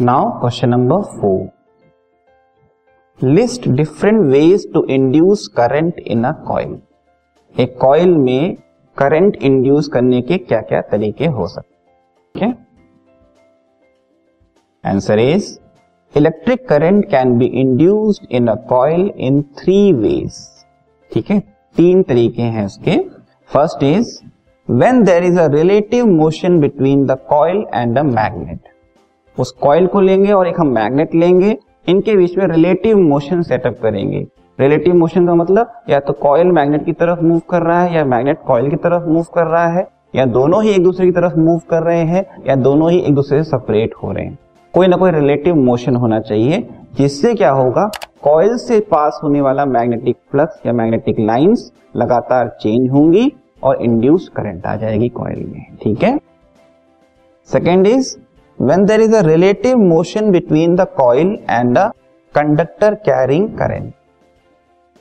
Now question number four list different ways to induce current in a coil एक coil में current induce करने के क्या क्या तरीके हो सकते answer is electric current can be induced in a coil in three ways ठीक है? तीन तरीके हैं इसके first is when there is a relative motion between the coil and a magnet उस कॉइल को लेंगे और एक हम मैग्नेट लेंगे। इनके बीच में रिलेटिव मोशन सेटअप करेंगे। रिलेटिव मोशन का मतलब या तो कॉइल मैग्नेट की तरफ़ मूव कर रहा है या मैग्नेट कॉइल की तरफ़ मूव कर रहा है या दोनों ही एक दूसरे की तरफ़ मूव कर रहे हैं या दोनों ही एक दूसरे से सेपरेट हो रहे हैं। कोई ना कोई रिलेटिव मोशन होना चाहिए, जिससे क्या होगा? कॉइल से पास होने वाला मैग्नेटिक फ्लक्स या मैग्नेटिक लाइंस लगातार चेंज होंगी और इंड्यूस करंट आ जाएगी कॉइल में। ठीक है? Second is when there is a relative motion between the coil and the conductor carrying current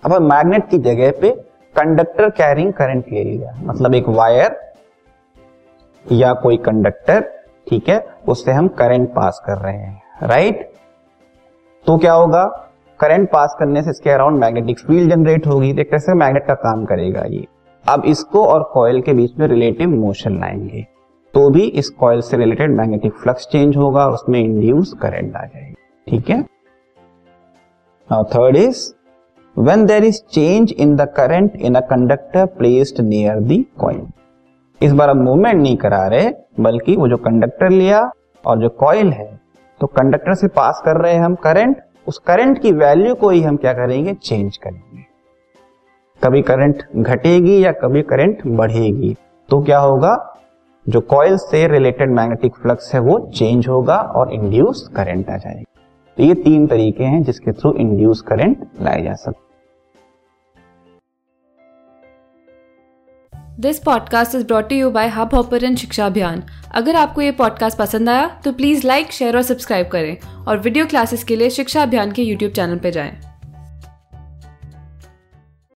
अब मैग्नेट की जगह पे कंडक्टर कैरिंग करंट ले लिया मतलब एक वायर या कोई कंडक्टर ठीक है? उससे हम करंट पास कर रहे हैं राइट तो क्या होगा? करंट पास करने से इसके अराउंड मैग्नेटिक फ़ील्ड जनरेट होगी। तो कैसे मैग्नेट का काम करेगा ये। अब इसको और कॉयल के बीच में रिलेटिव मोशन लाएँगे। तो भी इस कॉयल से रिलेटेड मैग्नेटिक फ्लक्स चेंज होगा और उसमें इंड्यूस करंट आ जाएगी। ठीक है? Third is when there is change in the current in a conductor placed near the coil. इस बार हम मूवमेंट नहीं करा रहे, बल्कि वो जो कंडक्टर लिया और जो कॉइल है तो कंडक्टर से पास कर रहे हैं हम करंट उस करंट की वैल्यू को ही हम क्या करेंगे? चेंज करेंगे। कभी करंट घटेगी या कभी करंट बढ़ेगी तो क्या होगा? जो कॉयल से रिलेटेड मैग्नेटिक फ्लक्स है, वो चेंज होगा और इंड्यूस करंट आ जाएगा। तो ये तीन तरीके हैं जिसके थ्रू इंड्यूस करंट लाया जा सकते this podcast is brought you by Hubhopper शिक्षा अभियान अगर आपको ये पॉडकास्ट पसंद आया तो प्लीज़ लाइक शेयर और सब्सक्राइब करें और वीडियो क्लासेस के लिए शिक्षा अभियान के यूट्यूब चैनल पर जाएँ।